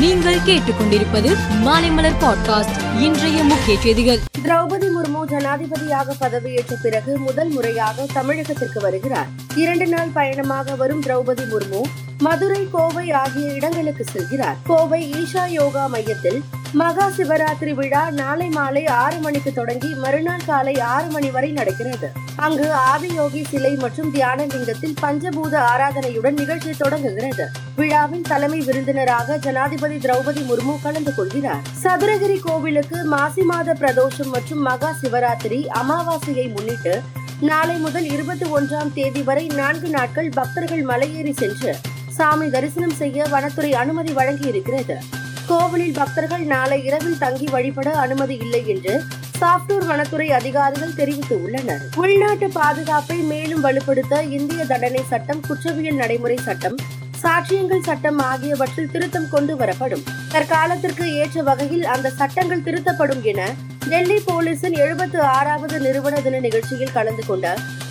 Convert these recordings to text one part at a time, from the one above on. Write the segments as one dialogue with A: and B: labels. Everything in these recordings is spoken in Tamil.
A: நீங்கள் கேட்டுக்கொண்டிருப்பது மாலைமலர் பாட்காஸ்ட் இன்றைய முக்கிய செய்திகள்.
B: திரௌபதி முர்மு ஜனாதிபதியாக பதவியேற்ற பிறகு முதல் முறையாக தமிழகத்திற்கு வருகிறார். இரண்டு நாள் பயணமாக வரும் திரௌபதி முர்மு மதுரை கோவை ஆகிய இடங்களுக்கு செல்கிறார். கோவை ஈஷா யோகா மையத்தில் மகா சிவராத்திரி விழா நாளை மாலை ஆறு மணிக்கு தொடங்கி மறுநாள் காலை ஆறு மணி வரை நடக்கிறது. அங்கு ஆதியோகி சிலை மற்றும் தியான லிங்கத்தில் பஞ்சபூத ஆராதனையுடன் நிகழ்ச்சி தொடங்குகிறது. விழாவின் தலைமை விருந்தினராக ஜனாதிபதி திரௌபதி முர்மு கலந்து கொள்கிறார். சதுரகிரி கோவிலுக்கு மாசி மாத பிரதோஷம் மற்றும் மகா சிவராத்திரி அமாவாசையை முன்னிட்டு நாளை முதல் இருபத்தி ஒன்றாம் தேதி வரை நான்கு நாட்கள் பக்தர்கள் மலையேறி சென்று சாமி தரிசனம் செய்ய வனத்துறை அனுமதி வழங்கியிருக்கிறது. கோவிலில் பக்தர்கள் நாளை இரவில் தங்கி வழிபட அனுமதி இல்லை என்று சாப்டூர் வனத்துறை அதிகாரிகள் தெரிவித்துள்ளனர். உள்நாட்டு பாதுகாப்பை மேலும் வலுப்படுத்த இந்திய தண்டனை சட்டம் குற்றவியல் நடைமுறை சட்டம் சாட்சியங்கள் சட்டம் ஆகியவற்றில் திருத்தம் கொண்டு வரப்படும். தற்காலத்திற்கு ஏற்ற வகையில் அந்த சட்டங்கள் திருத்தப்படும் என டெல்லி போலீசின் எழுபத்து ஆறாவது நிறுவன தின நிகழ்ச்சியில் கலந்து கொண்ட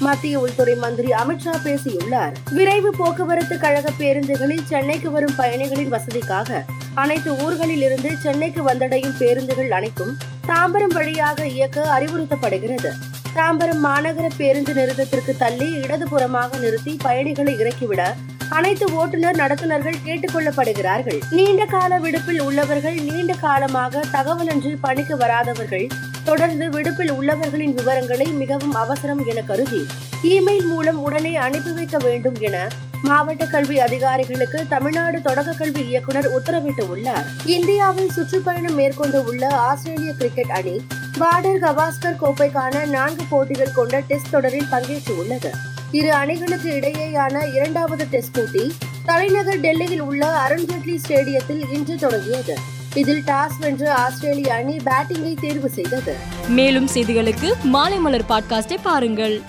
B: மத்திய உள்துறை மந்திரி அமித்ஷா பேசியுள்ளார். விரைவு போக்குவரத்து கழக பேருந்துகளில் சென்னைக்கு வரும் பயணிகளின் வசதிக்காக அனைத்து ஊர்களில் இருந்து சென்னைக்கு வந்தடையும் பேருந்துகள் அனைத்தும் தாம்பரம் வழியாக இயக்க அறிவுறுத்தப்படுகிறது. தாம்பரம் மாநகர பேருந்து நிறுத்தத்திற்கு தள்ளி இடதுபுறமாக நிறுத்தி பயணிகளை இறக்கிவிட அனைத்து ஓட்டுநர் நடத்துனர்கள் கேட்டுக்கொள்ளப்படுகிறார்கள். நீண்ட கால விடுப்பில் உள்ளவர்கள் நீண்ட காலமாக தகவலன்றி பணிக்கு வராதவர்கள் தொடர்ந்து விடுப்பில் உள்ளவர்களின் விவரங்களை மிகவும் அவசரம் என கருதி இமெயில் மூலம் உடனே அனுப்பி வைக்க வேண்டும் என மாவட்ட கல்வி அதிகாரிகளுக்கு தமிழ்நாடு தொடக்க கல்வி இயக்குனர் உத்தரவிட்டுள்ளார் இந்தியாவில் சுற்றுப்பயணம் மேற்கொண்டு உள்ள ஆஸ்திரேலிய கிரிக்கெட் அணி பார்டர் கவாஸ்கர் கோப்பைக்கான நான்கு போட்டிகள் கொண்ட டெஸ்ட் தொடரில் பங்கேற்றுள்ளது இரு அணிகளுக்கு இடையேயான இரண்டாவது டெஸ்ட் போட்டி தலைநகர் டெல்லியில் உள்ள அருண்ஜேட்லி ஸ்டேடியத்தில் இன்று தொடங்கியது. இதில் டாஸ் வென்று ஆஸ்திரேலிய அணி பேட்டிங்கை தேர்வு செய்தது.
A: மேலும் செய்திகளுக்கு மாலை மலர் பாட்காஸ்டை பாருங்கள்.